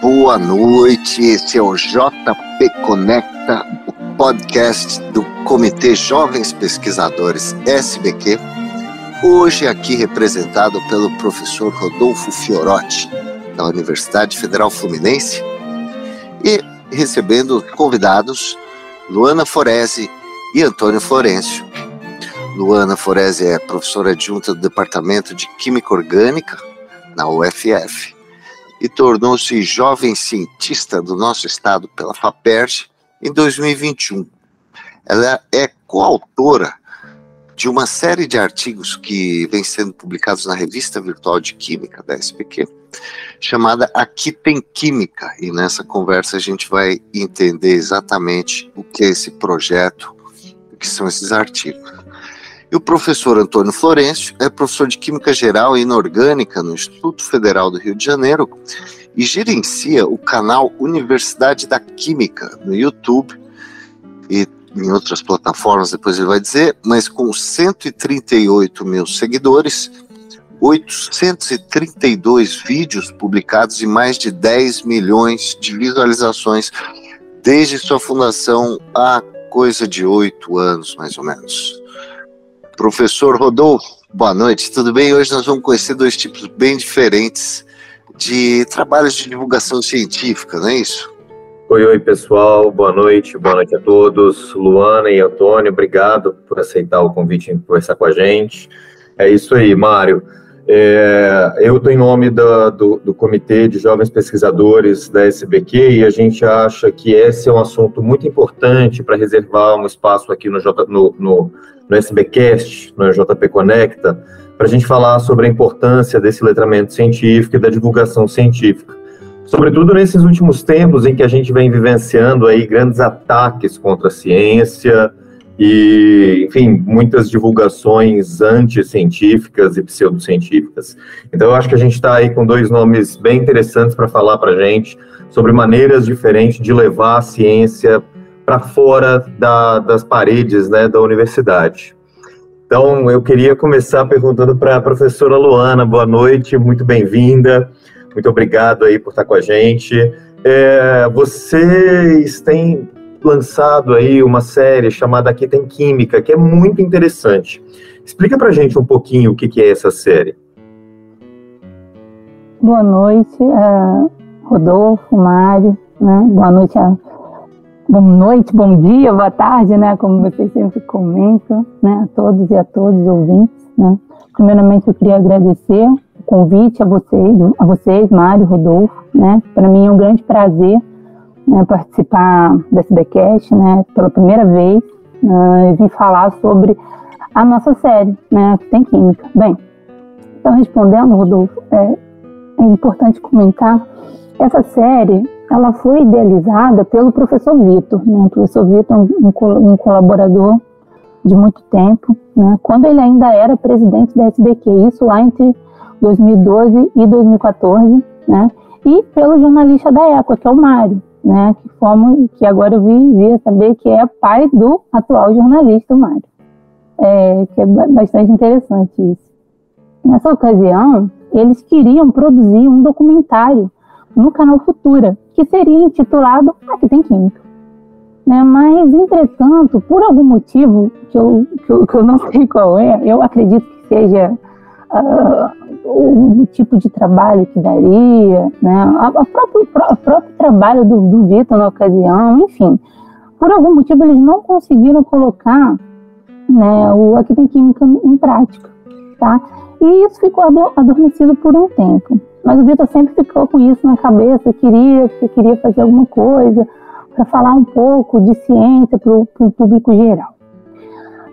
Boa noite, esse é o JP Conecta, o podcast do Comitê Jovens Pesquisadores SBQ. Hoje aqui representado pelo professor Rodolfo Fiorotti, da Universidade Federal Fluminense, e recebendo convidados Luana Forese e Antônio Florencio. Luana Forese é professora adjunta do Departamento de Química Orgânica na UFF e tornou-se jovem cientista do nosso estado pela FAPERJ em 2021. Ela é coautora de uma série de artigos que vem sendo publicados na Revista Virtual de Química da SPQ, chamada Aqui Tem Química, e nessa conversa a gente vai entender exatamente o que é esse projeto, o que são esses artigos. E o professor Antônio Florencio é professor de Química Geral e Inorgânica no Instituto Federal do Rio de Janeiro e gerencia o canal Universidade da Química no YouTube e em outras plataformas, depois ele vai dizer, mas com 138 mil seguidores, 832 vídeos publicados e mais de 10 milhões de visualizações desde sua fundação há coisa de oito anos, mais ou menos. Professor Rodolfo, boa noite, tudo bem? Hoje nós vamos conhecer dois tipos bem diferentes de trabalhos de divulgação científica, não é isso? Oi, oi, pessoal, boa noite, boa noite a todos. Luana e Antônio, obrigado por aceitar o convite em conversar com a gente. É isso aí, Mário. É, eu estou em nome da, do, do, Comitê de Jovens Pesquisadores da SBQ e a gente acha que esse é um assunto muito importante para reservar um espaço aqui no, J, no, no, no SBcast, no JP Conecta, para a gente falar sobre a importância desse letramento científico e da divulgação científica. Sobretudo nesses últimos tempos em que a gente vem vivenciando aí grandes ataques contra a ciência e, enfim, muitas divulgações anticientíficas e pseudocientíficas. Então, eu acho que a gente está aí com dois nomes bem interessantes para falar para a gente sobre maneiras diferentes de levar a ciência para fora da, das paredes né, da universidade. Então, eu queria começar perguntando para a professora Luana, boa noite, muito bem-vinda, muito obrigado aí por estar com a gente. É, vocês têm lançado aí uma série chamada Aqui Tem Química, que é muito interessante. Explica para gente um pouquinho o que, que é essa série. Boa noite, uh, Rodolfo, Mário, né? boa noite a boa noite, bom dia, boa tarde, né? Como vocês sempre comentam, né? A todos e a todos os ouvintes, né? Primeiramente, eu queria agradecer o convite a vocês, a vocês, Mário, Rodolfo, né? Para mim é um grande prazer né, participar desse TheCast, né? Pela primeira vez, né, e vim falar sobre a nossa série, né? Que tem química. Bem, então respondendo, Rodolfo, é, é importante comentar essa série ela foi idealizada pelo professor Vitor. Né? O professor Vitor é um, um, colaborador de muito tempo, né? quando ele ainda era presidente da SBQ, isso lá entre 2012 e 2014, né? e pelo jornalista da época, que é o Mário, né? que, fomos, que agora eu vi, vi saber que é pai do atual jornalista, Mário. É, que é bastante interessante isso. Nessa ocasião, eles queriam produzir um documentário no canal Futura, que seria intitulado Aqui tem Química. Né? Mas, entretanto, por algum motivo que eu, que eu, que eu não sei qual é, eu acredito que seja uh, o, o, tipo de trabalho que daria, né? o próprio, próprio trabalho do, do Vitor na ocasião, enfim. Por algum motivo, eles não conseguiram colocar né, o Aqui tem Química em prática. Tá? E isso ficou adormecido por um tempo. Mas o Vitor sempre ficou com isso na cabeça, queria, queria fazer alguma coisa para falar um pouco de ciência para o público geral.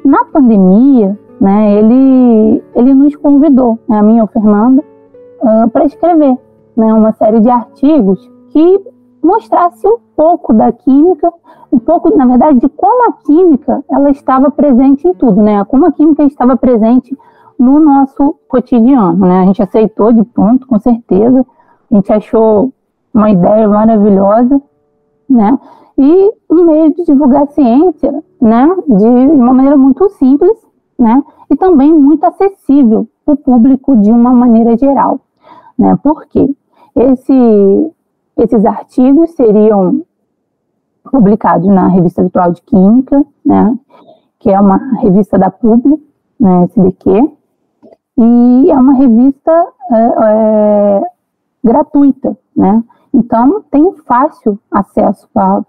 Na pandemia, né, ele, ele nos convidou, né, a mim e o Fernando, uh, para escrever né, uma série de artigos que mostrasse um pouco da química, um pouco, na verdade, de como a química ela estava presente em tudo, né? Como a química estava presente no nosso cotidiano, né? A gente aceitou de ponto, com certeza. A gente achou uma ideia maravilhosa, né? E um meio de divulgar a ciência, né? De uma maneira muito simples, né? E também muito acessível para o público de uma maneira geral, né? Por quê? Esse, esses artigos seriam publicados na Revista Virtual de Química, né, que é uma revista da Publi, né, SBQ, e é uma revista é, é, gratuita, né? Então, tem fácil acesso para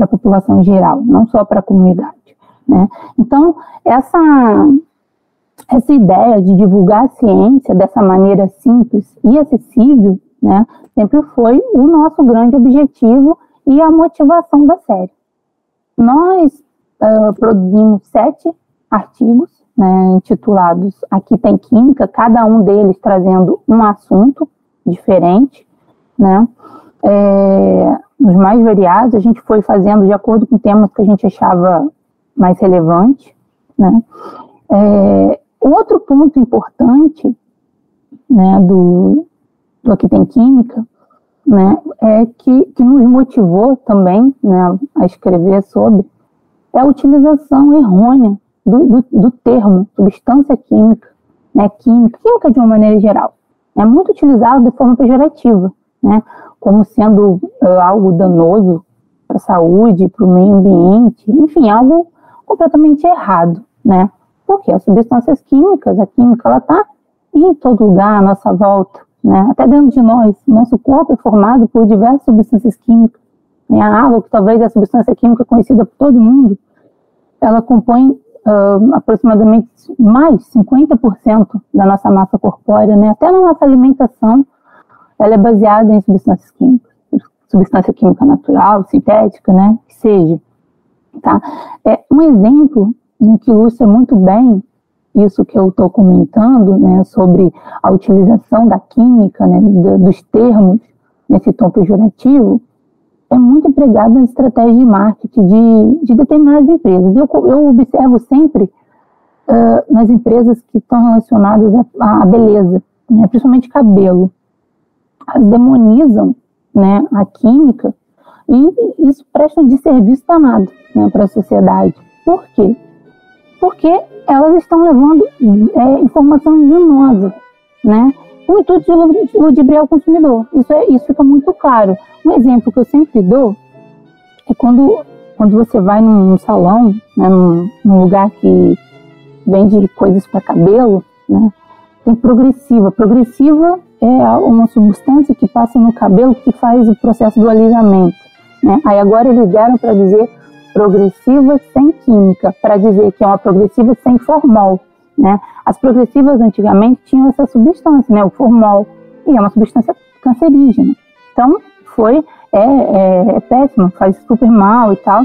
a população em geral, não só para a comunidade. Né? Então, essa, essa ideia de divulgar a ciência dessa maneira simples e acessível né, sempre foi o nosso grande objetivo e a motivação da série. Nós uh, produzimos sete artigos né, intitulados Aqui tem Química, cada um deles trazendo um assunto diferente, né? É, os mais variados, a gente foi fazendo de acordo com temas que a gente achava mais relevante, né? É, outro ponto importante, né, do, do Aqui Tem Química, né, é que, que nos motivou também, né, a escrever sobre, é a utilização errônea do, do, do termo substância química, né, química, química de uma maneira geral, é muito utilizado de forma pejorativa, né, como sendo uh, algo danoso para a saúde, para o meio ambiente, enfim, algo completamente errado, né? Porque as substâncias químicas, a química, ela está em todo lugar, à nossa volta, né? Até dentro de nós, nosso corpo é formado por diversas substâncias químicas. Né? A água, que talvez é a substância química conhecida por todo mundo, ela compõe uh, aproximadamente mais 50% da nossa massa corpórea, né? Até na nossa alimentação, ela é baseada em substâncias químicas, substância química natural, sintética, né? Que seja. Tá? É um exemplo né, que ilustra muito bem isso que eu estou comentando, né, sobre a utilização da química, né, dos termos nesse tom pejorativo, é muito empregado nas estratégias de marketing de, de determinadas empresas. Eu, eu observo sempre uh, nas empresas que estão relacionadas à, à beleza, né, principalmente cabelo. Elas demonizam né, a química e isso presta um desserviço danado né, para a sociedade. Por quê? Porque elas estão levando é, informação enganosa, né? O intuito de ludibriar o consumidor. Isso, é, isso fica muito claro. Um exemplo que eu sempre dou é quando, quando você vai num salão, né, num, num lugar que vende coisas para cabelo, né? Tem progressiva. Progressiva é uma substância que passa no cabelo que faz o processo do alisamento. Né? Aí agora eles deram para dizer progressiva sem química, para dizer que é uma progressiva sem formol. Né? As progressivas antigamente tinham essa substância, né? o formol, e é uma substância cancerígena. Então, foi, é, é, é péssimo, faz super mal e tal.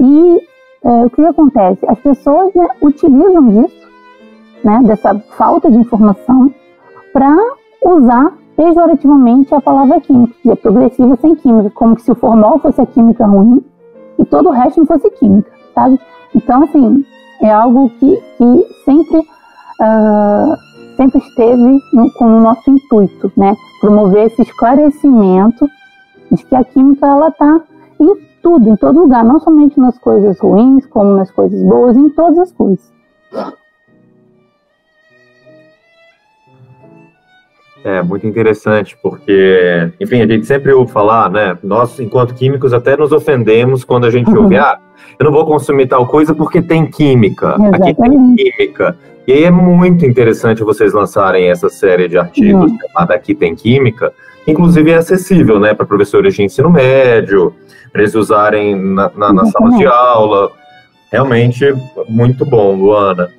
E é, o que acontece? As pessoas né, utilizam disso, né, dessa falta de informação, para usar pejorativamente a palavra química, que é progressiva sem química, como se o formol fosse a química ruim e todo o resto não fosse química, sabe? Então, assim, é algo que, que sempre, uh, sempre esteve no, com o nosso intuito, né? Promover esse esclarecimento de que a química, ela está em tudo, em todo lugar, não somente nas coisas ruins, como nas coisas boas, em todas as coisas. É muito interessante, porque, enfim, a gente sempre ouve falar, né? Nós, enquanto químicos, até nos ofendemos quando a gente uhum. ouve, ah, eu não vou consumir tal coisa porque tem química. Exatamente. Aqui tem química. E aí é muito interessante vocês lançarem essa série de artigos uhum. chamada Aqui Tem Química, inclusive é acessível, né, para professores de ensino médio, para eles usarem na, na, nas salas de aula. Realmente muito bom, Luana.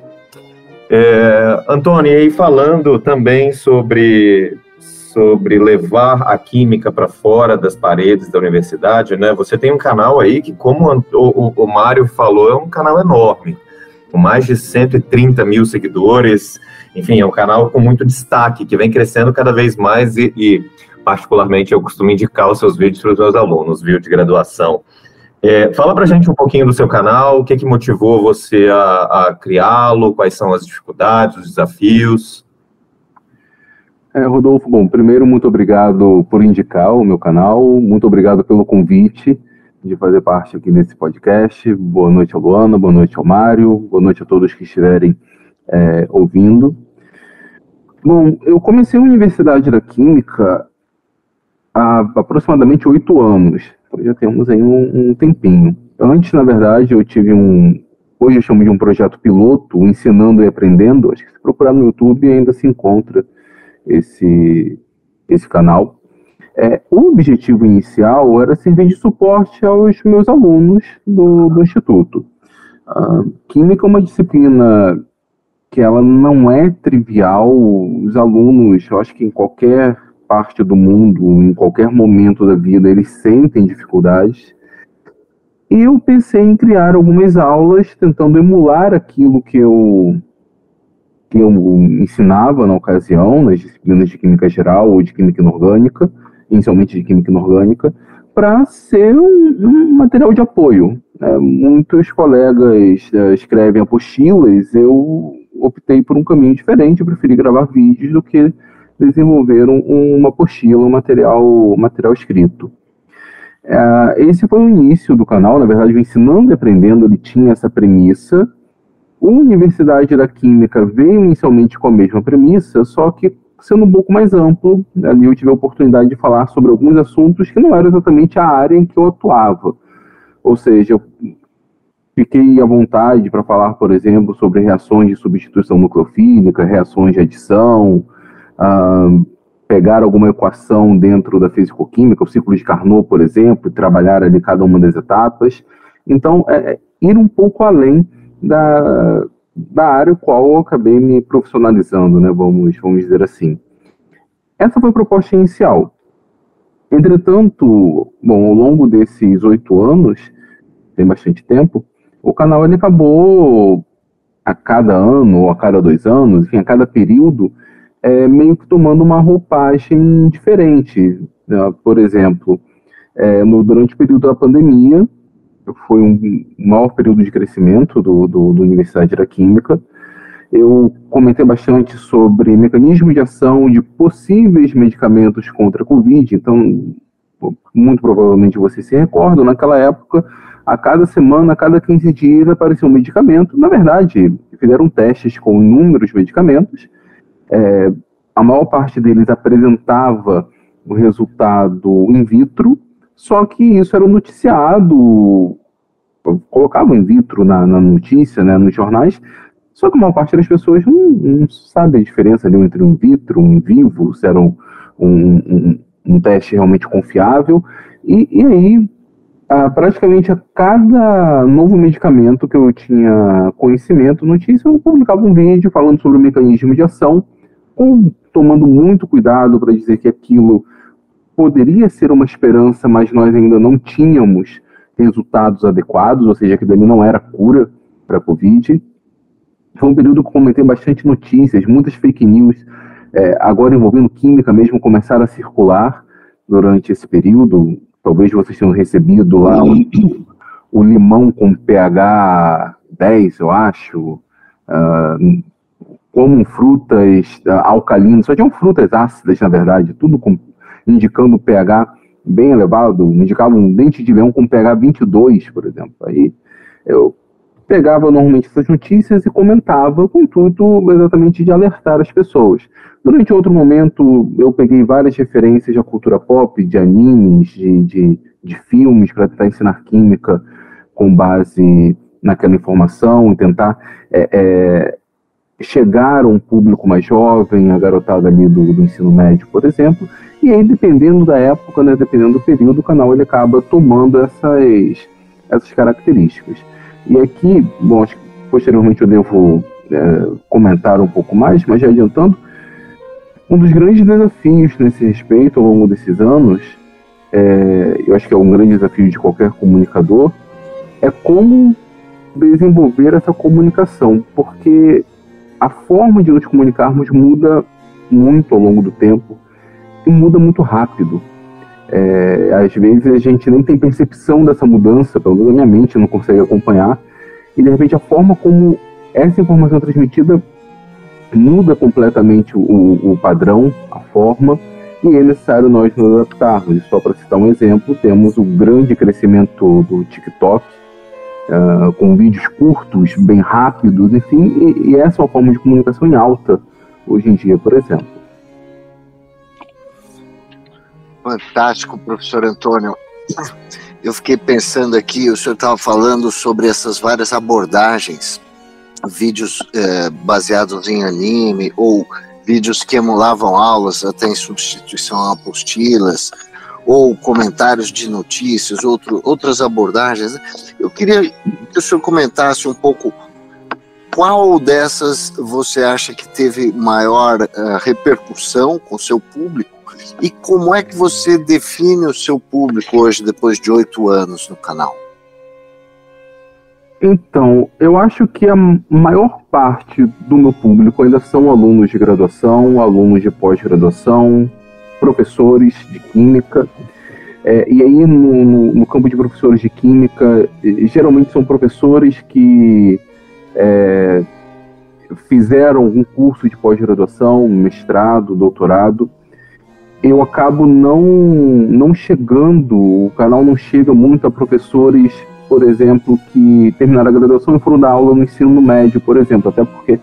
É, Antônio, e aí falando também sobre, sobre levar a química para fora das paredes da universidade, né? Você tem um canal aí que, como o, o, o Mário falou, é um canal enorme, com mais de 130 mil seguidores. Enfim, é um canal com muito destaque, que vem crescendo cada vez mais e, e particularmente, eu costumo indicar os seus vídeos para os meus alunos, vídeo de graduação. É, fala para a gente um pouquinho do seu canal, o que, que motivou você a, a criá-lo, quais são as dificuldades, os desafios. É, Rodolfo, bom, primeiro, muito obrigado por indicar o meu canal, muito obrigado pelo convite de fazer parte aqui nesse podcast. Boa noite ao Luana, boa noite ao Mário, boa noite a todos que estiverem é, ouvindo. Bom, eu comecei a Universidade da Química há aproximadamente oito anos. Já temos aí um, um, tempinho. Antes, na verdade, eu tive um. Hoje eu chamo de um projeto piloto, ensinando e aprendendo. Acho que se procurar no YouTube ainda se encontra esse, esse canal. É, o objetivo inicial era servir de suporte aos meus alunos do, do Instituto. A química é uma disciplina que ela não é trivial. Os alunos, eu acho que em qualquer parte do mundo, em qualquer momento da vida, eles sentem dificuldades. E eu pensei em criar algumas aulas tentando emular aquilo que eu que eu ensinava na ocasião, nas disciplinas de química geral ou de química inorgânica, inicialmente de química inorgânica, para ser um, um, material de apoio. Né? Muitos colegas uh, escrevem apostilas, eu optei por um caminho diferente, eu preferi gravar vídeos do que desenvolver um, uma apostila, um material, material escrito. Uh, esse foi o início do canal, na verdade, o Ensinando e Aprendendo, ele tinha essa premissa. A Universidade da Química veio inicialmente com a mesma premissa, só que sendo um pouco mais amplo, ali eu tive a oportunidade de falar sobre alguns assuntos que não eram exatamente a área em que eu atuava. Ou seja, eu fiquei à vontade para falar, por exemplo, sobre reações de substituição nucleofílica, reações de adição, pegar alguma equação dentro da físico-química, o ciclo de Carnot, por exemplo, e trabalhar ali cada uma das etapas. Então, é, é ir um pouco além da, da área qual eu acabei me profissionalizando, né, vamos, vamos dizer assim. Essa foi a proposta inicial. Entretanto, bom, ao longo desses oito anos, tem bastante tempo, o canal ele acabou a cada ano ou a cada dois anos, enfim, a cada período, é, meio que tomando uma roupagem diferente. Né? Por exemplo, é, no, durante o período da pandemia, foi um maior período de crescimento do, do, do Universidade da Química. Eu comentei bastante sobre mecanismos de ação de possíveis medicamentos contra a Covid. Então, muito provavelmente vocês se recordam, naquela época, a cada semana, a cada 15 dias aparecia um medicamento. Na verdade, fizeram testes com inúmeros medicamentos é, a maior parte deles apresentava o resultado in vitro, só que isso era noticiado, colocavam in vitro na, na notícia, né, nos jornais, só que a maior parte das pessoas não, não sabe a diferença ali entre um vitro, um vivo, se era um, um, um, um teste realmente confiável, e, e aí praticamente a cada novo medicamento que eu tinha conhecimento, notícia, eu publicava um vídeo falando sobre o mecanismo de ação, com, tomando muito cuidado para dizer que aquilo poderia ser uma esperança, mas nós ainda não tínhamos resultados adequados, ou seja, que dali não era cura para a Covid. Foi um período que comentei bastante notícias, muitas fake news, é, agora envolvendo química mesmo, começaram a circular durante esse período. Talvez vocês tenham recebido lá o, o limão com pH 10, eu acho. Uh, como frutas uh, alcalinas, só tinham frutas ácidas, na verdade, tudo com, indicando pH bem elevado, indicava um dente de leão com pH 22, por exemplo. Aí eu pegava normalmente essas notícias e comentava com tudo exatamente de alertar as pessoas. Durante outro momento, eu peguei várias referências da cultura pop, de animes, de, de, de filmes, para tentar ensinar química com base naquela informação e tentar é, é, chegar a um público mais jovem, a garotada ali do, do, ensino médio, por exemplo, e aí dependendo da época, né, dependendo do período, o canal ele acaba tomando essas, essas características. E aqui, bom, acho que posteriormente eu devo é, comentar um pouco mais, mas já adiantando, um dos grandes desafios nesse respeito ao longo desses anos, é, eu acho que é um grande desafio de qualquer comunicador, é como desenvolver essa comunicação, porque a forma de nos comunicarmos muda muito ao longo do tempo e muda muito rápido. É, às vezes a gente nem tem percepção dessa mudança, pelo menos a minha mente não consegue acompanhar, e de repente a forma como essa informação é transmitida muda completamente o, o padrão, a forma, e é necessário nós nos adaptarmos. E só para citar um exemplo, temos o grande crescimento do TikTok, uh, com vídeos curtos, bem rápidos, enfim, e, e essa é uma forma de comunicação em alta hoje em dia, por exemplo. Fantástico, professor Antônio. Eu fiquei pensando aqui, o senhor estava falando sobre essas várias abordagens, vídeos é, baseados em anime ou vídeos que emulavam aulas até em substituição a apostilas, ou comentários de notícias, outro, outras abordagens. Eu queria que o senhor comentasse um pouco qual dessas você acha que teve maior uh, repercussão com o seu público e como é que você define o seu público hoje, depois de oito anos no canal? Então, eu acho que a maior parte do meu público ainda são alunos de graduação, alunos de pós-graduação, professores de química. É, e aí, no, no, no, campo de professores de química, geralmente são professores que é, fizeram algum curso de pós-graduação, mestrado, doutorado, eu acabo não, não chegando, o canal não chega muito a professores, por exemplo, que terminaram a graduação e foram dar aula no ensino médio, por exemplo, até porque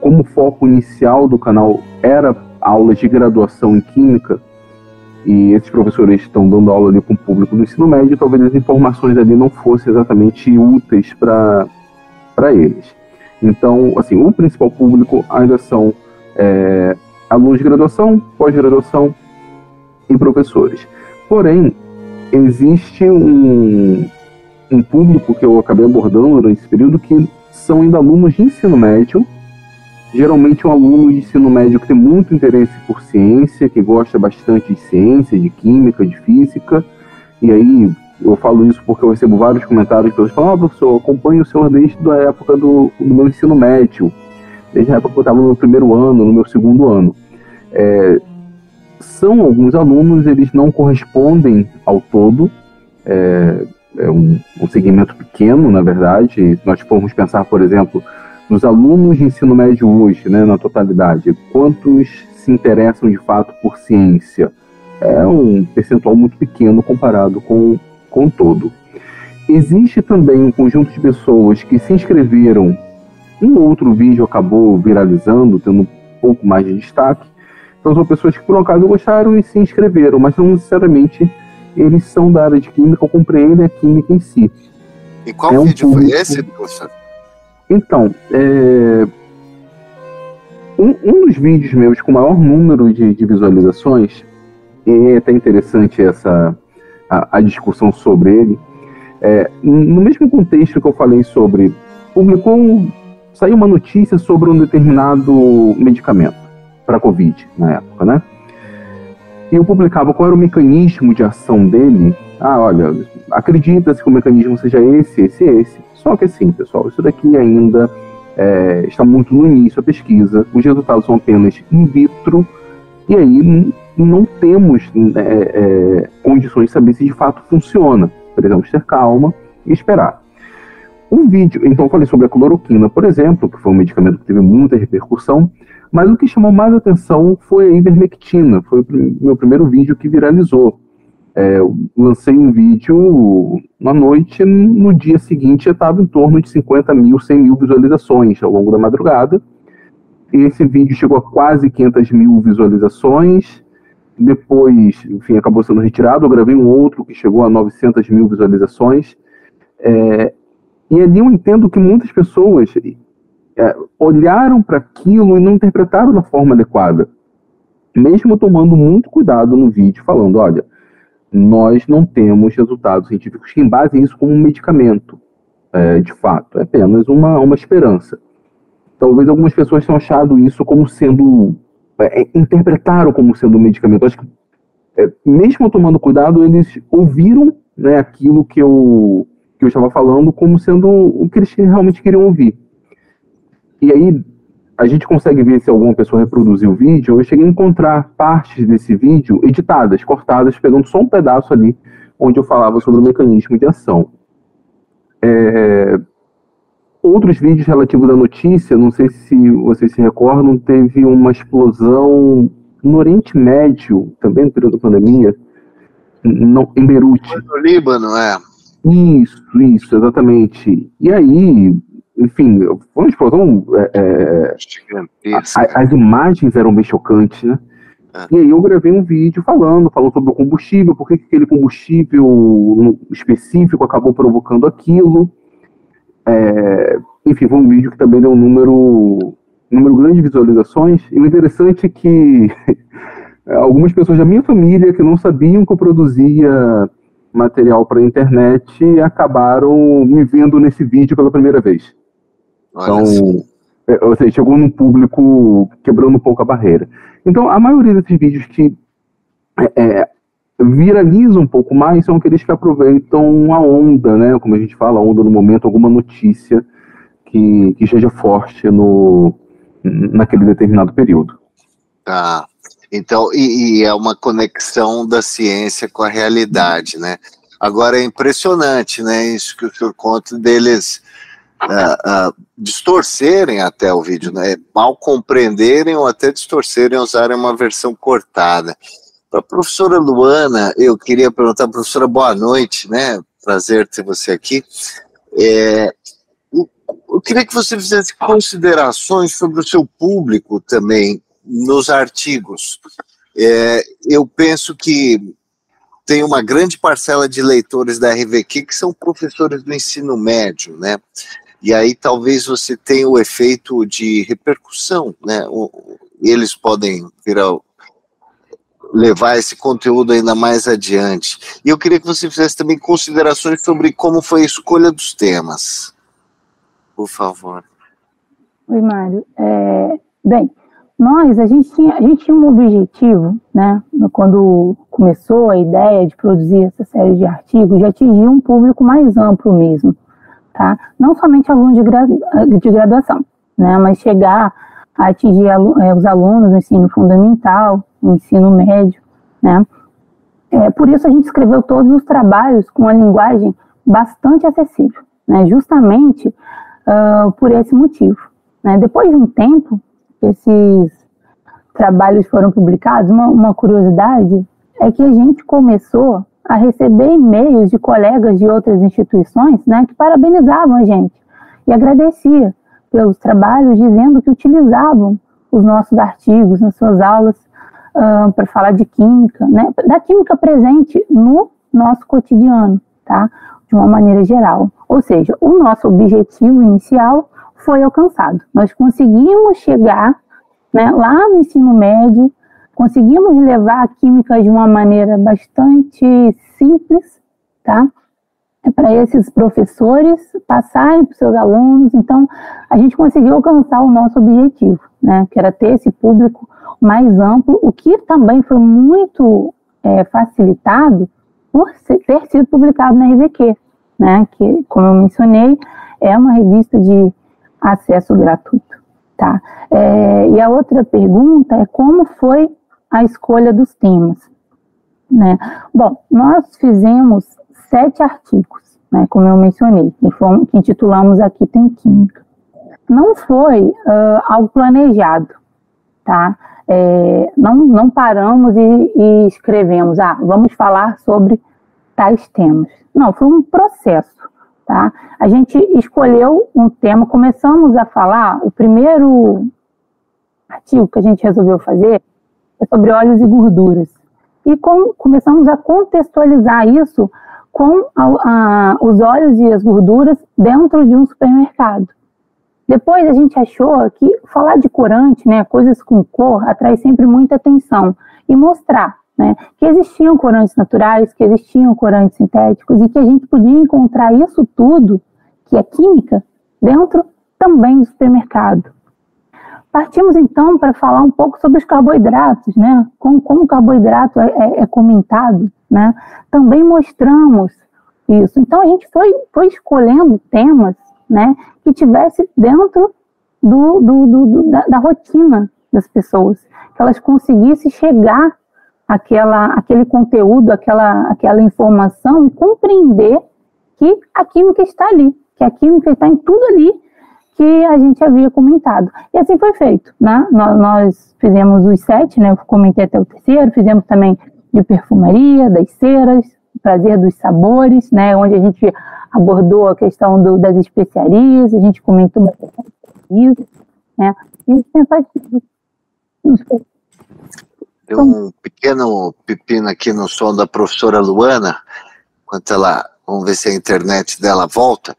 como o foco inicial do canal era aulas de graduação em química, e esses professores estão dando aula ali com o público do ensino médio, talvez as informações ali não fossem exatamente úteis para eles. Então, assim, o principal público ainda são é, alunos de graduação, pós-graduação e professores. Porém, existe um, um público que eu acabei abordando durante esse período que são ainda alunos de ensino médio, geralmente um aluno de ensino médio que tem muito interesse por ciência, que gosta bastante de ciência, de química, de física, e aí eu falo isso porque eu recebo vários comentários de pessoas falando, ah, professor, acompanho o senhor desde a época do, do meu ensino médio, desde a época que eu estava no meu primeiro ano, no meu segundo ano. É, são alguns alunos, eles não correspondem ao todo, é, é um, um, segmento pequeno, na verdade. Se nós formos pensar, por exemplo, nos alunos de ensino médio hoje, né, na totalidade, quantos se interessam de fato por ciência? É um percentual muito pequeno comparado com, com o todo. Existe também um conjunto de pessoas que se inscreveram, um outro vídeo acabou viralizando, tendo um pouco mais de destaque, então são pessoas que por um acaso gostaram e se inscreveram, mas não necessariamente eles são da área de química ou compreendem a química em si. E qual é um vídeo público... foi esse, professor? Então, é... um, um, dos vídeos meus com maior número de, de visualizações, e é até interessante essa a, a discussão sobre ele, é, no mesmo contexto que eu falei sobre, publicou saiu uma notícia sobre um determinado medicamento para Covid na época, né? E eu publicava qual era o mecanismo de ação dele. Ah, olha, acredita-se que o mecanismo seja esse, esse, esse. Só que assim, pessoal, isso daqui ainda é, está muito no início a pesquisa. Os resultados são apenas in vitro. E aí não temos é, é, condições de saber se de fato funciona. Precisamos ter calma e esperar. Um vídeo, então eu falei sobre a cloroquina, por exemplo, que foi um medicamento que teve muita repercussão. Mas o que chamou mais atenção foi a ivermectina, foi o meu primeiro vídeo que viralizou. É, lancei um vídeo na noite, no dia seguinte já estava em torno de 50 mil, 100 mil visualizações ao longo da madrugada. Esse vídeo chegou a quase 500 mil visualizações. Depois, enfim, acabou sendo retirado. Eu gravei um outro que chegou a 900 mil visualizações. É, e ali eu entendo que muitas pessoas é, olharam para aquilo e não interpretaram da forma adequada. Mesmo tomando muito cuidado no vídeo, falando: olha, nós não temos resultados científicos que embasem isso como um medicamento, é, de fato, é apenas uma, uma esperança. Talvez algumas pessoas tenham achado isso como sendo. É, interpretaram como sendo um medicamento. Acho que, é, mesmo tomando cuidado, eles ouviram né, aquilo que eu, que eu estava falando como sendo o que eles realmente queriam ouvir. E aí a gente consegue ver se alguma pessoa reproduziu o vídeo. Eu cheguei a encontrar partes desse vídeo editadas, cortadas, pegando só um pedaço ali onde eu falava sobre o mecanismo de ação. É... Outros vídeos relativos à notícia, não sei se vocês se recordam, teve uma explosão no Oriente Médio, também no período da pandemia, não, em Beirute. No Líbano, é. Isso, isso, exatamente. E aí, enfim, foi uma explosão. É, é as, as, imagens eram bem chocantes, né? Ah. E aí eu gravei um vídeo falando, falando sobre o combustível, por que aquele combustível específico acabou provocando aquilo. É, enfim, foi um vídeo que também deu um número, um número grande de visualizações. E o interessante é que algumas pessoas da minha família que não sabiam que eu produzia material para a internet acabaram me vendo nesse vídeo pela primeira vez. Então, é, ou seja, chegou num público quebrando um pouco a barreira. Então, a maioria desses vídeos que é, é, viralizam um pouco mais são aqueles que aproveitam a onda, né? Como a gente fala, a onda no momento, alguma notícia que, que esteja forte no, naquele determinado período. Tá. Então, e, e, é uma conexão da ciência com a realidade, né? Agora é impressionante, né? Isso que o senhor conta deles uh, uh, distorcerem até o vídeo, né? Mal compreenderem ou até distorcerem, usarem uma versão cortada. Para a professora Luana, eu queria perguntar, professora, boa noite, né? Prazer ter você aqui. É, eu queria que você fizesse considerações sobre o seu público também nos artigos. É, eu penso que tem uma grande parcela de leitores da RVQ que são professores do ensino médio, né? E aí talvez você tenha o efeito de repercussão, né? Eles podem vir a levar esse conteúdo ainda mais adiante. E eu queria que você fizesse também considerações sobre como foi a escolha dos temas. Por favor. Oi, Mário. É, bem, nós, a gente, tinha, a gente tinha um objetivo, né, quando começou a ideia de produzir essa série de artigos, de atingir um público mais amplo mesmo, tá? Não somente alunos de, gradu, de graduação, né, mas chegar a atingir é, os alunos no ensino fundamental, no ensino médio, né? É, por isso a gente escreveu todos os trabalhos com uma linguagem bastante acessível, né? Justamente uh, por esse motivo. Né? Depois de um tempo, esses trabalhos foram publicados, uma, uma curiosidade é que a gente começou a receber e-mails de colegas de outras instituições né, que parabenizavam a gente e agradecia pelos trabalhos, dizendo que utilizavam os nossos artigos nas suas aulas uh, para falar de química, né, da química presente no nosso cotidiano, tá? de uma maneira geral. Ou seja, o nosso objetivo inicial foi alcançado. Nós conseguimos chegar né, lá no ensino médio, conseguimos levar a química de uma maneira bastante simples, tá? É para esses professores passarem para os seus alunos. Então, a gente conseguiu alcançar o nosso objetivo, né? Que era ter esse público mais amplo, o que também foi muito é, facilitado por ter sido publicado na RVQ, né? Que, como eu mencionei, é uma revista de acesso gratuito, tá? É, e a outra pergunta é como foi a escolha dos temas, né? Bom, nós fizemos sete artigos, né? Como eu mencionei, que, fomos, que intitulamos aqui tem química. Não foi uh, algo planejado, tá? É, não, não paramos e, e escrevemos, ah, vamos falar sobre tais temas. Não, foi um processo. Tá? A gente escolheu um tema, começamos a falar, o primeiro artigo que a gente resolveu fazer é sobre óleos e gorduras. E com, começamos a contextualizar isso com a, a, os óleos e as gorduras dentro de um supermercado. Depois a gente achou que falar de corante, né, coisas com cor, atrai sempre muita atenção. E mostrar né, que existiam corantes naturais, que existiam corantes sintéticos e que a gente podia encontrar isso tudo, que é química, dentro também do supermercado. Partimos então para falar um pouco sobre os carboidratos, né? Como, como o carboidrato é, é, é, comentado, né? Também mostramos isso. Então a gente foi, foi escolhendo temas, né? Que tivesse dentro do, do, do da, da rotina das pessoas, que elas conseguissem chegar aquela, aquele conteúdo, aquela, aquela informação e compreender que a química está ali, que a química está em tudo ali que a gente havia comentado. E assim foi feito, né? Nós, nós fizemos os sete, né? Eu comentei até o terceiro, fizemos também de perfumaria, das ceras, prazer dos sabores, né? Onde a gente abordou a questão do, das especiarias, a gente comentou isso, né? E Tem um pequeno pepino aqui no som da professora Luana, enquanto ela, vamos ver se a internet dela volta,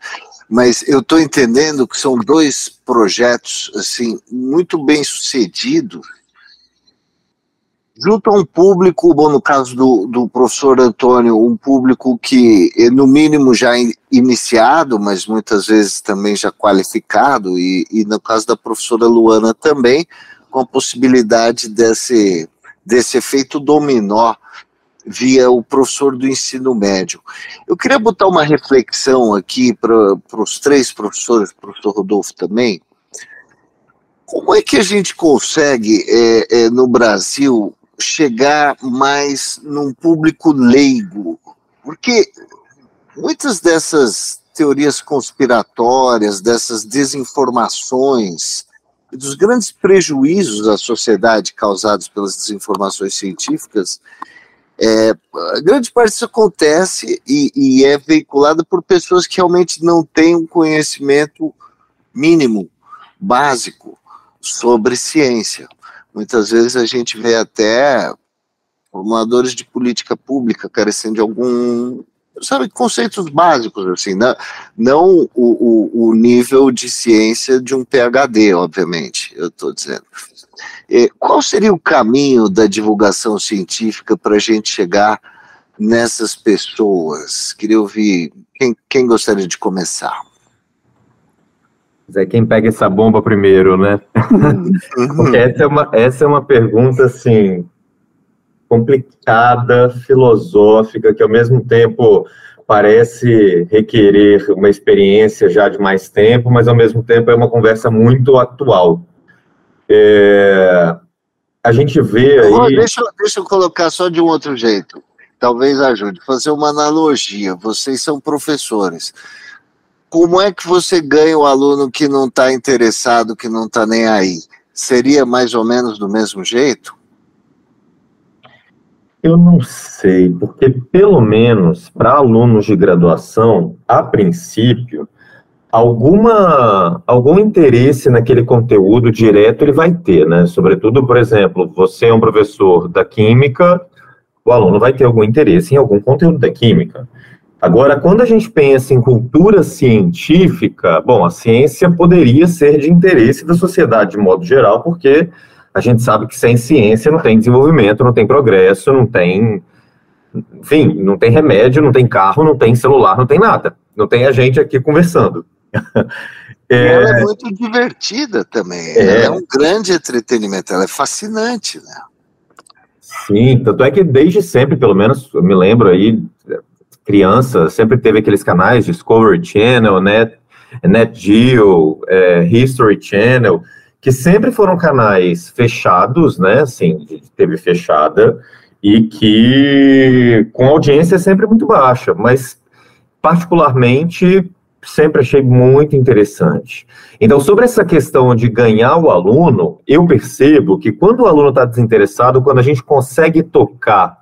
mas eu estou entendendo que são dois projetos, assim, muito bem sucedidos, junto a um público, bom, no caso do, do professor Antônio, um público que, no mínimo, já iniciado, mas muitas vezes também já qualificado, e, e no caso da professora Luana também, com a possibilidade desse, desse efeito dominó via o professor do ensino médio. Eu queria botar uma reflexão aqui para os três professores, professor Rodolfo também. Como é que a gente consegue, é, é, no Brasil, chegar mais num público leigo? Porque muitas dessas teorias conspiratórias, dessas desinformações, dos grandes prejuízos à sociedade causados pelas desinformações científicas, é, grande parte disso acontece e, e é veiculada por pessoas que realmente não têm um conhecimento mínimo, básico, sobre ciência. Muitas vezes a gente vê até formuladores de política pública carecendo de algum, sabe, conceitos básicos, assim, não, não o, o, o nível de ciência de um PhD, obviamente, eu estou dizendo. É, qual seria o caminho da divulgação científica para a gente chegar nessas pessoas? Queria ouvir quem, quem gostaria de começar. Zé, quem pega essa bomba primeiro, né? Uhum. Porque essa é, uma, essa é uma pergunta, assim, complicada, filosófica, que ao mesmo tempo parece requerer uma experiência já de mais tempo, mas ao mesmo tempo é uma conversa muito atual. É, a gente vê aí. Oh, deixa, deixa eu colocar só de um outro jeito. Talvez ajude. Fazer uma analogia. Vocês são professores. Como é que você ganha o aluno que não está interessado, que não está nem aí? Seria mais ou menos do mesmo jeito? Eu não sei, porque pelo menos para alunos de graduação, a princípio, alguma algum interesse naquele conteúdo direto ele vai ter, né? Sobretudo, por exemplo, você é um professor da química, o aluno vai ter algum interesse em algum conteúdo da química. Agora, quando a gente pensa em cultura científica, bom, a ciência poderia ser de interesse da sociedade de modo geral, porque a gente sabe que sem ciência não tem desenvolvimento, não tem progresso, não tem, enfim, não tem remédio, não tem carro, não tem celular, não tem nada. Não tem a gente aqui conversando. É, ela é muito divertida também. É, é um grande entretenimento, ela é fascinante, né? Sim, tanto é que desde sempre, pelo menos, eu me lembro aí, criança, sempre teve aqueles canais Discovery Channel, Net, Net Geo, é, History Channel, que sempre foram canais fechados, né? Assim, teve fechada e que com audiência sempre muito baixa, mas particularmente sempre achei muito interessante. Então, sobre essa questão de ganhar o aluno, eu percebo que quando o aluno está desinteressado, quando a gente consegue tocar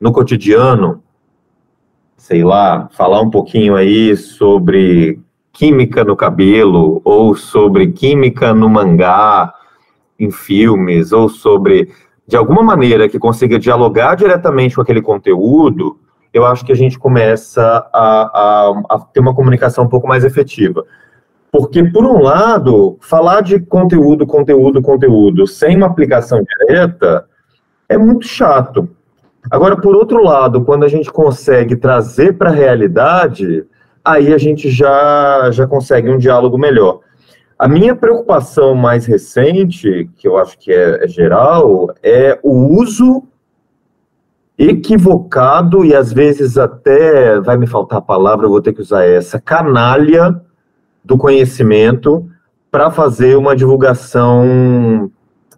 no cotidiano, sei lá, falar um pouquinho aí sobre química no cabelo, ou sobre química no mangá, em filmes, ou sobre, de alguma maneira, que consiga dialogar diretamente com aquele conteúdo, eu acho que a gente começa a, a, a ter uma comunicação um pouco mais efetiva. Porque, por um lado, falar de conteúdo, conteúdo, conteúdo, sem uma aplicação direta, é muito chato. Agora, por outro lado, quando a gente consegue trazer para a realidade, aí a gente já, já consegue um diálogo melhor. A minha preocupação mais recente, que eu acho que é, é geral, é o uso equivocado e às vezes até, vai me faltar a palavra, eu vou ter que usar essa, canalha do conhecimento para fazer uma divulgação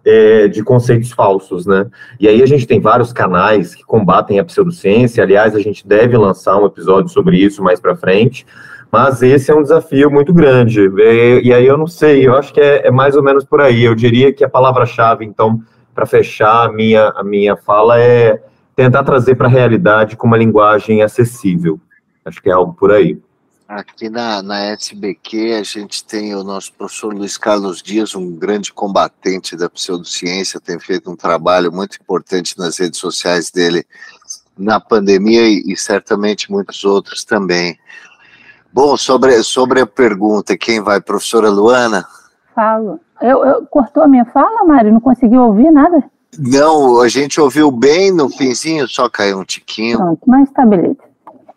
é, de conceitos falsos, né? E aí a gente tem vários canais que combatem a pseudociência, aliás, a gente deve lançar um episódio sobre isso mais para frente, mas esse é um desafio muito grande, e, e aí eu não sei, eu acho que é, é mais ou menos por aí, eu diria que a palavra-chave, então, para fechar a minha, a minha fala é tentar trazer para a realidade com uma linguagem acessível. Acho que é algo por aí. Aqui na, na SBQ a gente tem o nosso professor Luiz Carlos Dias, um grande combatente da pseudociência, tem feito um trabalho muito importante nas redes sociais dele na pandemia e, e certamente muitos outros também. Bom, sobre, sobre a pergunta, quem vai, professora Luana? Falo. Eu, eu, cortou a minha fala, Mário? Não conseguiu ouvir nada? Não, a gente ouviu bem no finzinho, só caiu um tiquinho. Pronto, mas tá beleza.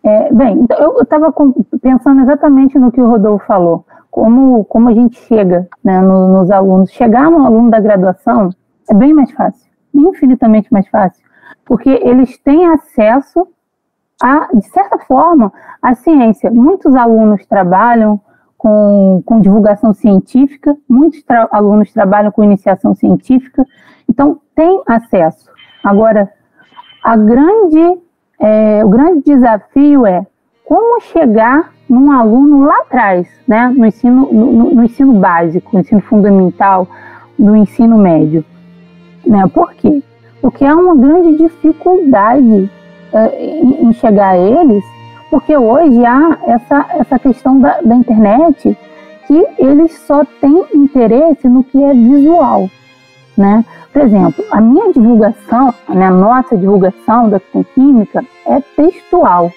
É, bem, então eu estava pensando exatamente no que o Rodolfo falou, como, como a gente chega né, no, nos alunos. Chegar no aluno da graduação é bem mais fácil, infinitamente mais fácil, porque eles têm acesso a, de certa forma, à ciência. Muitos alunos trabalham com, com divulgação científica, muitos tra alunos trabalham com iniciação científica, então tem acesso. Agora, a grande é, o grande desafio é como chegar num aluno lá atrás, né, no ensino, no, no ensino básico, no ensino fundamental, no ensino médio. Né? Por quê? Porque há uma grande dificuldade é, em, chegar a eles, porque hoje há essa, essa questão da, da internet que eles só têm interesse no que é visual, né? Por exemplo, a minha divulgação, a nossa divulgação da química é textual.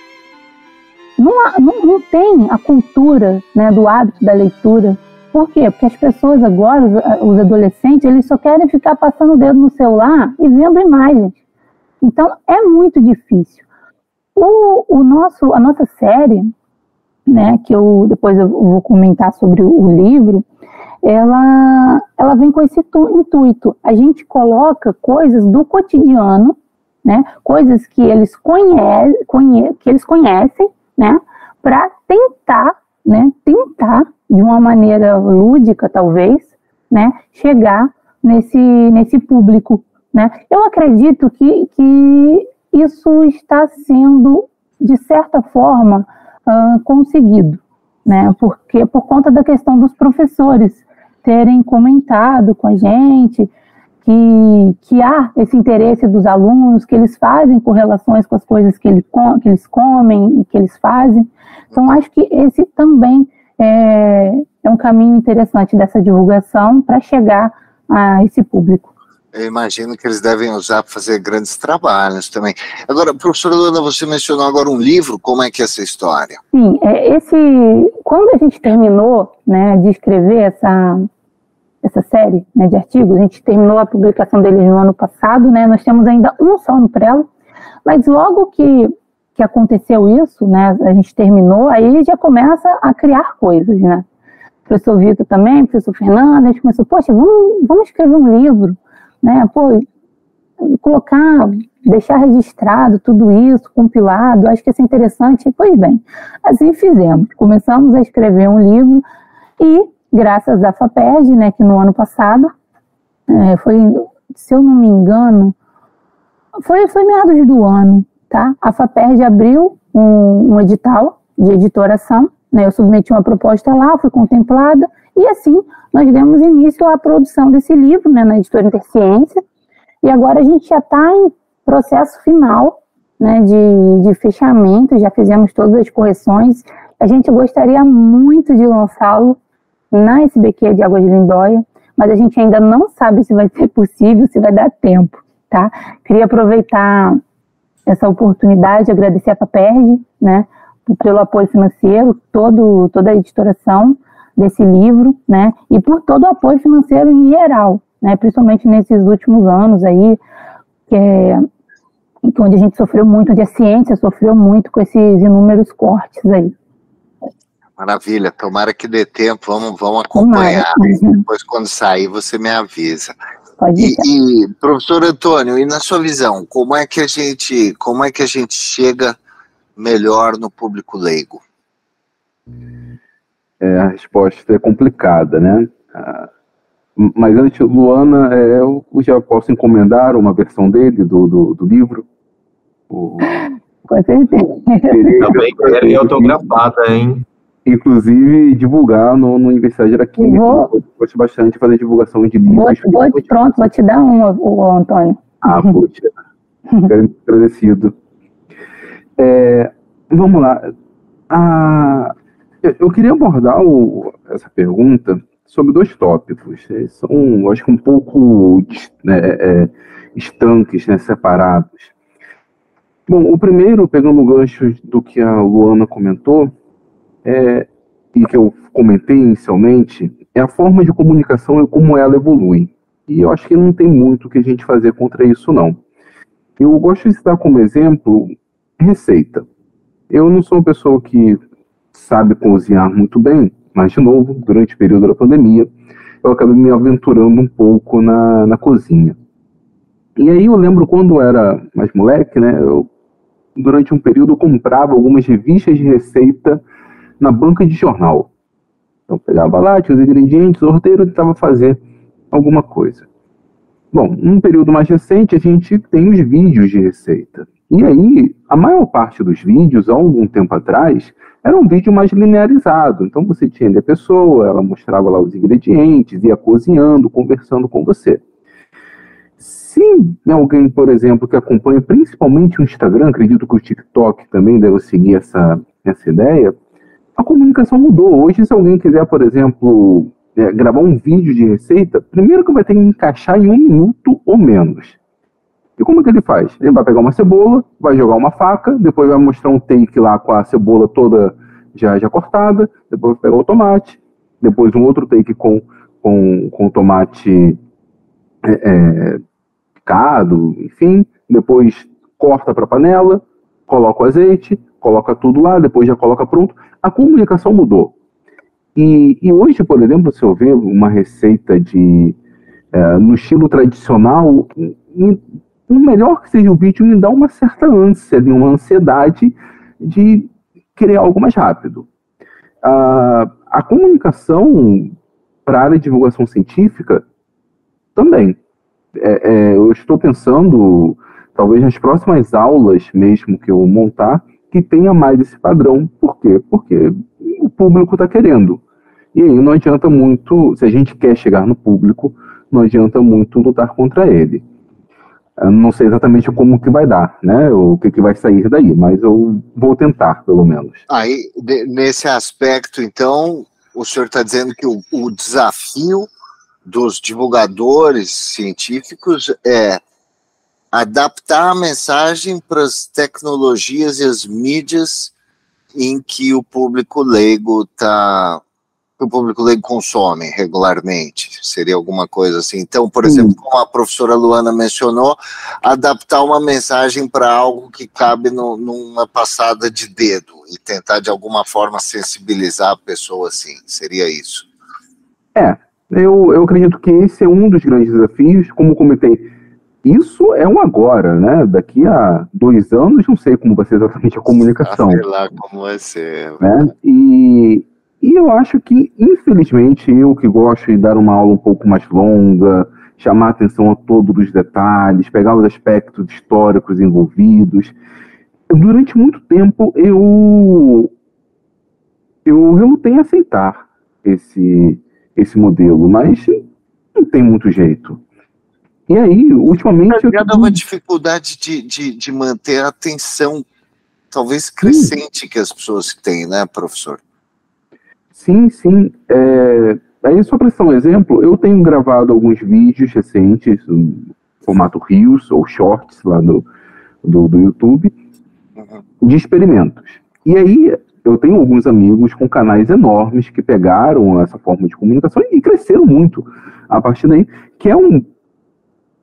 Não, não, não tem a cultura né, do hábito da leitura. Por quê? Porque as pessoas agora, os, os adolescentes, eles só querem ficar passando o dedo no celular e vendo imagens. Então, é muito difícil. O, o nosso, a nossa série, né, que eu depois eu vou comentar sobre o livro, ela, ela vem com esse intuito. A gente coloca coisas do cotidiano, né, coisas que eles, conhece, conhe, que eles conhecem, né, para tentar, né, tentar, de uma maneira lúdica, talvez, né, chegar nesse, nesse público. Né. Eu acredito que, que isso está sendo, de certa forma, uh, conseguido. Né, porque por conta da questão dos professores, terem comentado com a gente que, que há esse interesse dos alunos, que eles fazem correlações com as coisas que, ele, que eles comem e que eles fazem. Então, acho que esse também é, é um caminho interessante dessa divulgação para chegar a esse público. Eu imagino que eles devem usar para fazer grandes trabalhos também. Agora, professora Luana, você mencionou agora um livro, como é que é essa história? Sim, é, esse, quando a gente terminou né, de escrever essa, essa série né, de artigos. A gente terminou a publicação deles no ano passado, né? Nós temos ainda um só no Prelo, mas logo que, que aconteceu isso, né? A gente terminou, aí já começa a criar coisas, né? O professor Vitor também, o professor Fernando, a gente começou, poxa, vamos, vamos escrever um livro, né? Pô, colocar, deixar registrado tudo isso, compilado, acho que isso é interessante. Pois bem, assim fizemos. Começamos a escrever um livro e graças à FAPERJ, né, que no ano passado, é, foi, se eu não me engano, foi, foi meados do ano, tá? A FAPERJ abriu um, um edital de editoração, né, eu submeti uma proposta lá, fui contemplada, e assim nós demos início à produção desse livro, né, na editora Interciência, e agora a gente já está em processo final, né, de, de fechamento, já fizemos todas as correções, a gente gostaria muito de lançá-lo na SBQ de Águas de Lindóia, mas a gente ainda não sabe se vai ser possível, se vai dar tempo, tá? Queria aproveitar essa oportunidade, agradecer a Paperd, né, pelo apoio financeiro, todo, toda a editoração desse livro, né, e por todo o apoio financeiro em geral, né, principalmente nesses últimos anos aí, que é, onde a gente sofreu muito, onde a ciência sofreu muito com esses inúmeros cortes aí. Maravilha, tomara que dê tempo, vamos, vamos acompanhar. Depois, quando sair, você me avisa. E, e, professor Antônio, e na sua visão, como é que a gente, como é que a gente chega melhor no público leigo? É, a resposta é complicada, né? Ah, mas antes, Luana, é, eu já posso encomendar uma versão dele do, do, do livro? O... Com certeza. Também queria autografada, hein? Inclusive divulgar no, no Universidade da Química. Vou, eu gosto bastante de fazer divulgação de livros. Vou, vou pronto, vou te dar uma, o Antônio. Ah, poxa. Agradecido. É, vamos lá. Ah, eu queria abordar o, essa pergunta sobre dois tópicos. São, acho que, um pouco né, é, estanques, né, separados. Bom, o primeiro, pegando o gancho do que a Luana comentou, é, e que eu comentei inicialmente, é a forma de comunicação e como ela evolui. E eu acho que não tem muito que a gente fazer contra isso, não. Eu gosto de citar como exemplo receita. Eu não sou uma pessoa que sabe cozinhar muito bem, mas, de novo, durante o período da pandemia, eu acabei me aventurando um pouco na, na cozinha. E aí eu lembro quando eu era mais moleque, né? Eu, durante um período eu comprava algumas revistas de receita na banca de jornal. Então pegava lá, tinha os ingredientes, o roteiro tentava fazer alguma coisa. Bom, num período mais recente a gente tem os vídeos de receita. E aí, a maior parte dos vídeos, há algum tempo atrás, era um vídeo mais linearizado. Então você tinha ali a pessoa, ela mostrava lá os ingredientes, ia cozinhando, conversando com você. Se alguém, por exemplo, que acompanha principalmente o Instagram, acredito que o TikTok também deve seguir essa, essa ideia, a comunicação mudou. Hoje, se alguém quiser, por exemplo, é, gravar um vídeo de receita, primeiro que vai ter que encaixar em um minuto ou menos. E como é que ele faz? Ele vai pegar uma cebola, vai jogar uma faca, depois vai mostrar um take lá com a cebola toda já, já cortada, depois vai pegar o tomate, depois um outro take com, com, com tomate é, é, picado, enfim, depois corta para a panela, coloca o azeite, coloca tudo lá, depois já coloca pronto. A comunicação mudou. E, e hoje, por exemplo, se eu ver uma receita de é, no estilo tradicional, por melhor que seja o vídeo, me dá uma certa ânsia, uma ansiedade de querer algo mais rápido. A, a comunicação para a área de divulgação científica também. É, é, eu estou pensando, talvez nas próximas aulas mesmo que eu montar, que tenha mais esse padrão. Por quê? Porque o público está querendo. E aí não adianta muito, se a gente quer chegar no público, não adianta muito lutar contra ele. Eu não sei exatamente como que vai dar, né? O que, que vai sair daí, mas eu vou tentar, pelo menos. Aí, nesse aspecto, então, o senhor está dizendo que o, o desafio dos divulgadores científicos é adaptar a mensagem para as tecnologias e as mídias em que o público leigo que o público leigo consome regularmente? Seria alguma coisa assim? Então, por exemplo, como a professora Luana mencionou, adaptar uma mensagem para algo que cabe no, numa passada de dedo e tentar de alguma forma sensibilizar a pessoa assim. Seria isso? É, eu, eu acredito que esse é um dos grandes desafios. Como comentei, isso é um agora, né? Daqui a dois anos, não sei como vai ser exatamente a comunicação. Sei lá como vai ser. Né? E e eu acho que, infelizmente, eu que gosto de dar uma aula um pouco mais longa, chamar atenção a todos os detalhes, pegar os aspectos históricos envolvidos, durante muito tempo eu eu relutei em aceitar esse esse modelo, mas não tem muito jeito. E aí, ultimamente. Eu... É uma dificuldade de, de, de manter a atenção, talvez crescente, Sim. que as pessoas têm, né, professor? Sim, sim. É, aí, só para citar um exemplo, eu tenho gravado alguns vídeos recentes, no formato Reels ou Shorts lá do, do, do YouTube, uhum. de experimentos. E aí, eu tenho alguns amigos com canais enormes que pegaram essa forma de comunicação e cresceram muito a partir daí, que é um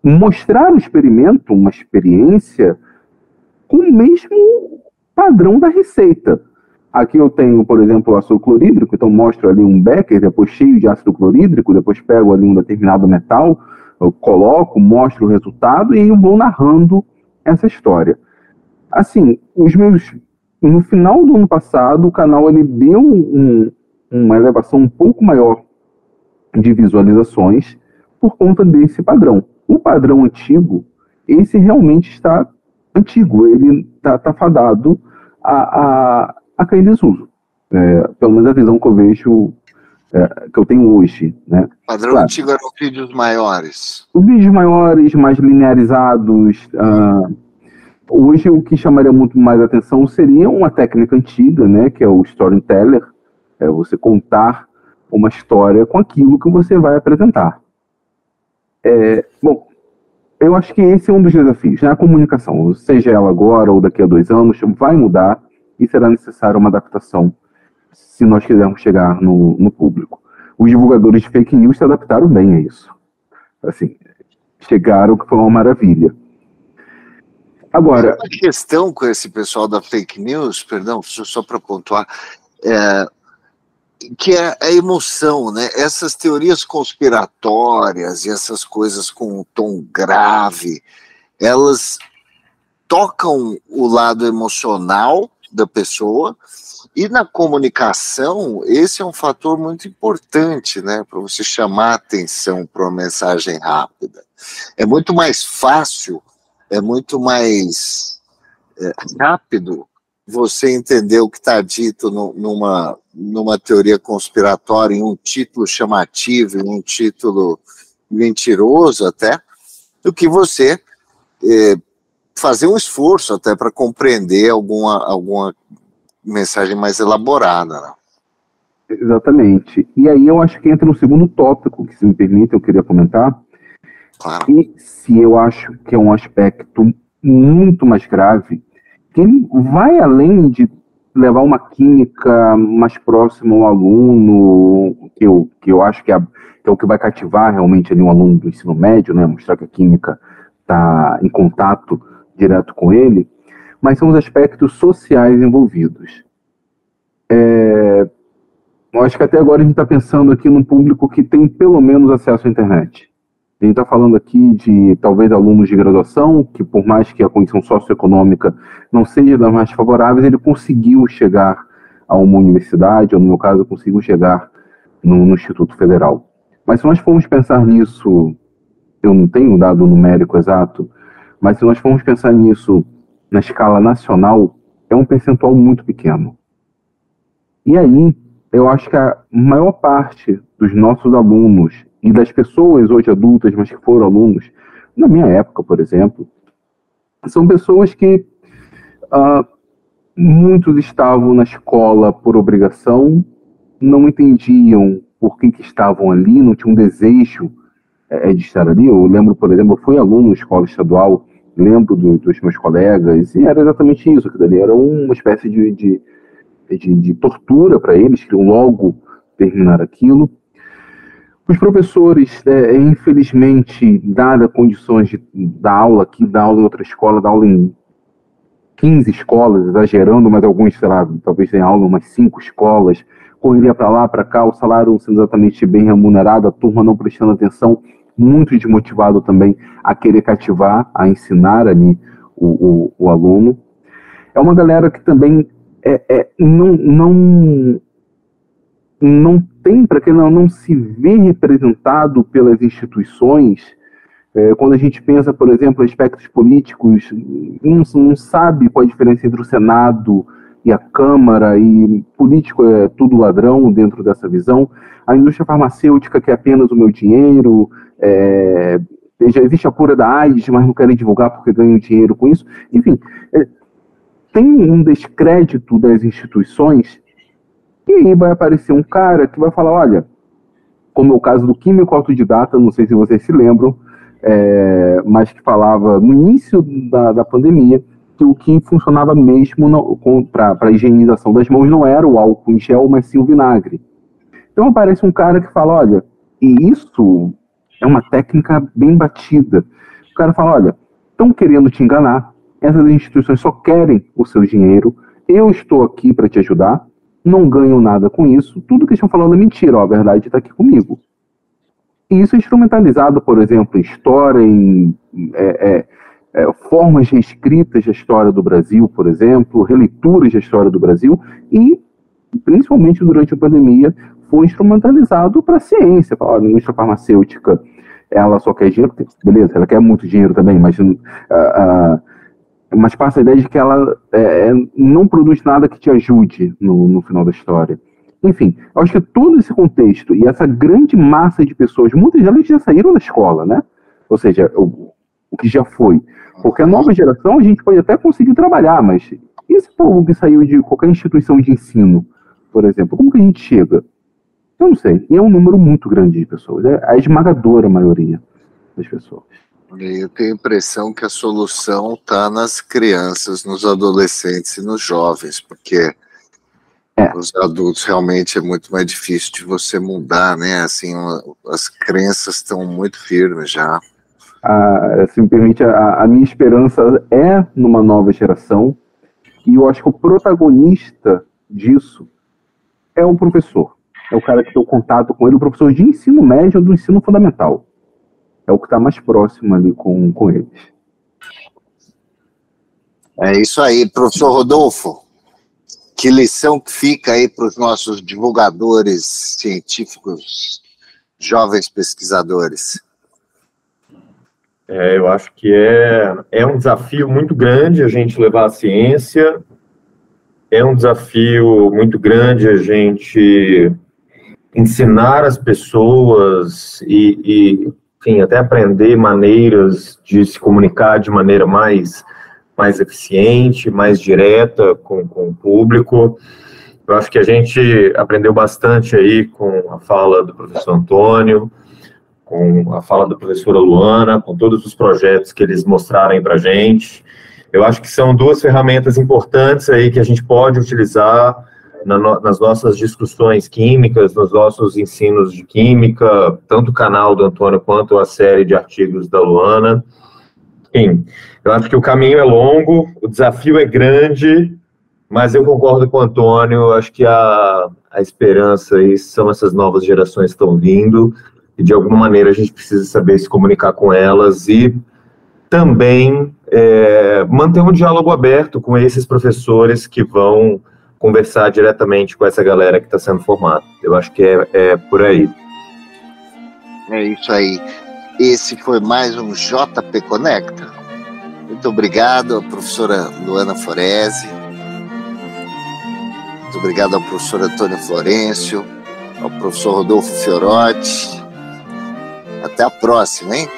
mostrar o experimento, uma experiência com o mesmo padrão da receita. Aqui eu tenho, por exemplo, ácido clorídrico, então mostro ali um becker, depois cheio de ácido clorídrico, depois pego ali um determinado metal, coloco, mostro o resultado e vou narrando essa história. Assim, os meus no final do ano passado, o canal ele deu um, uma elevação um pouco maior de visualizações por conta desse padrão. O padrão antigo, esse realmente está antigo, ele está tá fadado a, a a cair em desuso. É, pelo menos a visão que eu vejo, é, que eu tenho hoje. Né? Padrão claro, antigo eram vídeos maiores. Os vídeos maiores, mais linearizados. Uh, hoje o que chamaria muito mais atenção seria uma técnica antiga, né, que é o storyteller, É você contar uma história com aquilo que você vai apresentar. É, bom, eu acho que esse é um dos desafios, né? A comunicação, seja ela agora ou daqui a dois anos, vai mudar e será necessária uma adaptação se nós quisermos chegar no, no público. Os divulgadores de fake news se adaptaram bem a isso. Assim, chegaram que foi uma maravilha. Agora. A questão com esse pessoal da fake news, perdão, só para pontuar, é, que é a emoção, né? Essas teorias conspiratórias e essas coisas com um tom grave, elas tocam o lado emocional da pessoa e na comunicação esse é um fator muito importante, né? Para você chamar atenção para uma mensagem rápida. É muito mais fácil, é muito mais é, rápido você entender o que está dito no, numa, numa teoria conspiratória, em um título chamativo, em um título mentiroso até, do que você é, fazer um esforço até para compreender alguma, alguma mensagem mais elaborada. Né? Exatamente. E aí eu acho que entra no segundo tópico, que se me permite, eu queria comentar. Claro. E se eu acho que é um aspecto muito mais grave, que ele vai além de levar uma química mais próxima ao aluno, que eu, que eu acho que é, que é o que vai cativar realmente ali um aluno do ensino médio, né, mostrar que a química está em contato direto com ele, mas são os aspectos sociais envolvidos. É, eu acho que até agora a gente está pensando aqui num público que tem pelo menos acesso à internet. Gente está falando aqui de talvez alunos de graduação, que por mais que a condição socioeconômica não seja das mais favoráveis, ele conseguiu chegar a uma universidade, ou no meu caso, conseguiu chegar no, no Instituto Federal. Mas se nós formos pensar nisso, eu não tenho dado numérico exato, mas se nós formos pensar nisso na escala nacional, é um percentual muito pequeno. E aí, eu acho que a maior parte dos nossos alunos e das pessoas hoje adultas, mas que foram alunos, na minha época, por exemplo, são pessoas que uh, muitos estavam na escola por obrigação, não entendiam por que, que estavam ali, não tinham desejo é, de estar ali. Eu lembro, por exemplo, eu fui aluno na escola estadual, lembro do, dos meus colegas, e era exatamente isso, que dali era uma espécie de, de, de, de tortura para eles, queriam logo terminar aquilo. Os professores, é, infelizmente, dadas condições de dar aula aqui, dar aula em outra escola, dar aula em 15 escolas, exagerando, mas alguns, sei lá, talvez tenham aula em umas 5 escolas, correria para lá, para cá, o salário sendo exatamente bem remunerado, a turma não prestando atenção, muito desmotivado também a querer cativar, a ensinar ali o, o, o aluno. É uma galera que também é, é, não, não não tem, para quem não, não se vê representado pelas instituições, é, quando a gente pensa, por exemplo, aspectos políticos, não, não sabe qual a diferença entre o Senado e a Câmara, e político é tudo ladrão dentro dessa visão. A indústria farmacêutica que é apenas o meu dinheiro, é, já existe a cura da AIDS, mas não querem divulgar porque ganham dinheiro com isso. Enfim, é, tem um descrédito das instituições e aí vai aparecer um cara que vai falar, olha, como é o caso do químico autodidata, não sei se vocês se lembram, é, mas que falava no início da, da pandemia que o que funcionava mesmo para a higienização das mãos não era o álcool em gel, mas sim o vinagre. Então aparece um cara que fala, olha, e isso é uma técnica bem batida. O cara fala, olha, estão querendo te enganar, essas instituições só querem o seu dinheiro, eu estou aqui para te ajudar, não ganham nada com isso, tudo que estão falando é mentira, ó, a verdade está aqui comigo. E isso é instrumentalizado, por exemplo, em história, em é, é, é, formas reescritas da história do Brasil, por exemplo, releituras da história do Brasil, e principalmente durante a pandemia, foi instrumentalizado para a ciência. a indústria farmacêutica ela só quer dinheiro, beleza, ela quer muito dinheiro também, mas uh, uh, mas passa a ideia de que ela é, é, não produz nada que te ajude no, no final da história. Enfim, acho que todo esse contexto e essa grande massa de pessoas, muitas delas já saíram da escola, né? Ou seja, o, o que já foi. Porque a nova geração a gente pode até conseguir trabalhar, mas esse povo que saiu de qualquer instituição de ensino por exemplo, como que a gente chega? Eu não sei. E é um número muito grande de pessoas. É a esmagadora maioria das pessoas. Eu tenho a impressão que a solução está nas crianças, nos adolescentes e nos jovens, porque é. os adultos realmente é muito mais difícil de você mudar, né? Assim, as crenças estão muito firmes já. Ah, se me permite, a, a minha esperança é numa nova geração, e eu acho que o protagonista disso é o professor. É o cara que tem o contato com ele, o professor de ensino médio ou do ensino fundamental é o que está mais próximo ali com, com eles. É isso aí, professor Rodolfo. Que lição que fica aí para os nossos divulgadores científicos, jovens pesquisadores? É, eu acho que é, é um desafio muito grande a gente levar a ciência, é um desafio muito grande a gente ensinar as pessoas e, e enfim, até aprender maneiras de se comunicar de maneira mais, mais eficiente, mais direta com, com o público. Eu acho que a gente aprendeu bastante aí com a fala do professor Antônio, com a fala da professora Luana, com todos os projetos que eles mostraram para a gente. Eu acho que são duas ferramentas importantes aí que a gente pode utilizar na no, nas nossas discussões químicas, nos nossos ensinos de química, tanto o canal do Antônio quanto a série de artigos da Luana. Enfim, eu acho que o caminho é longo, o desafio é grande, mas eu concordo com o Antônio, acho que a, a esperança aí são essas novas gerações que estão vindo, e de alguma maneira a gente precisa saber se comunicar com elas e também é, manter um diálogo aberto com esses professores que vão conversar diretamente com essa galera que está sendo formada. Eu acho que é, é por aí. É isso aí. Esse foi mais um JP Conecta. Muito obrigado à professora Luana Forese. Muito obrigado ao professor Antônio Florencio, ao professor Rodolfo Fiorotti. Até a próxima, hein?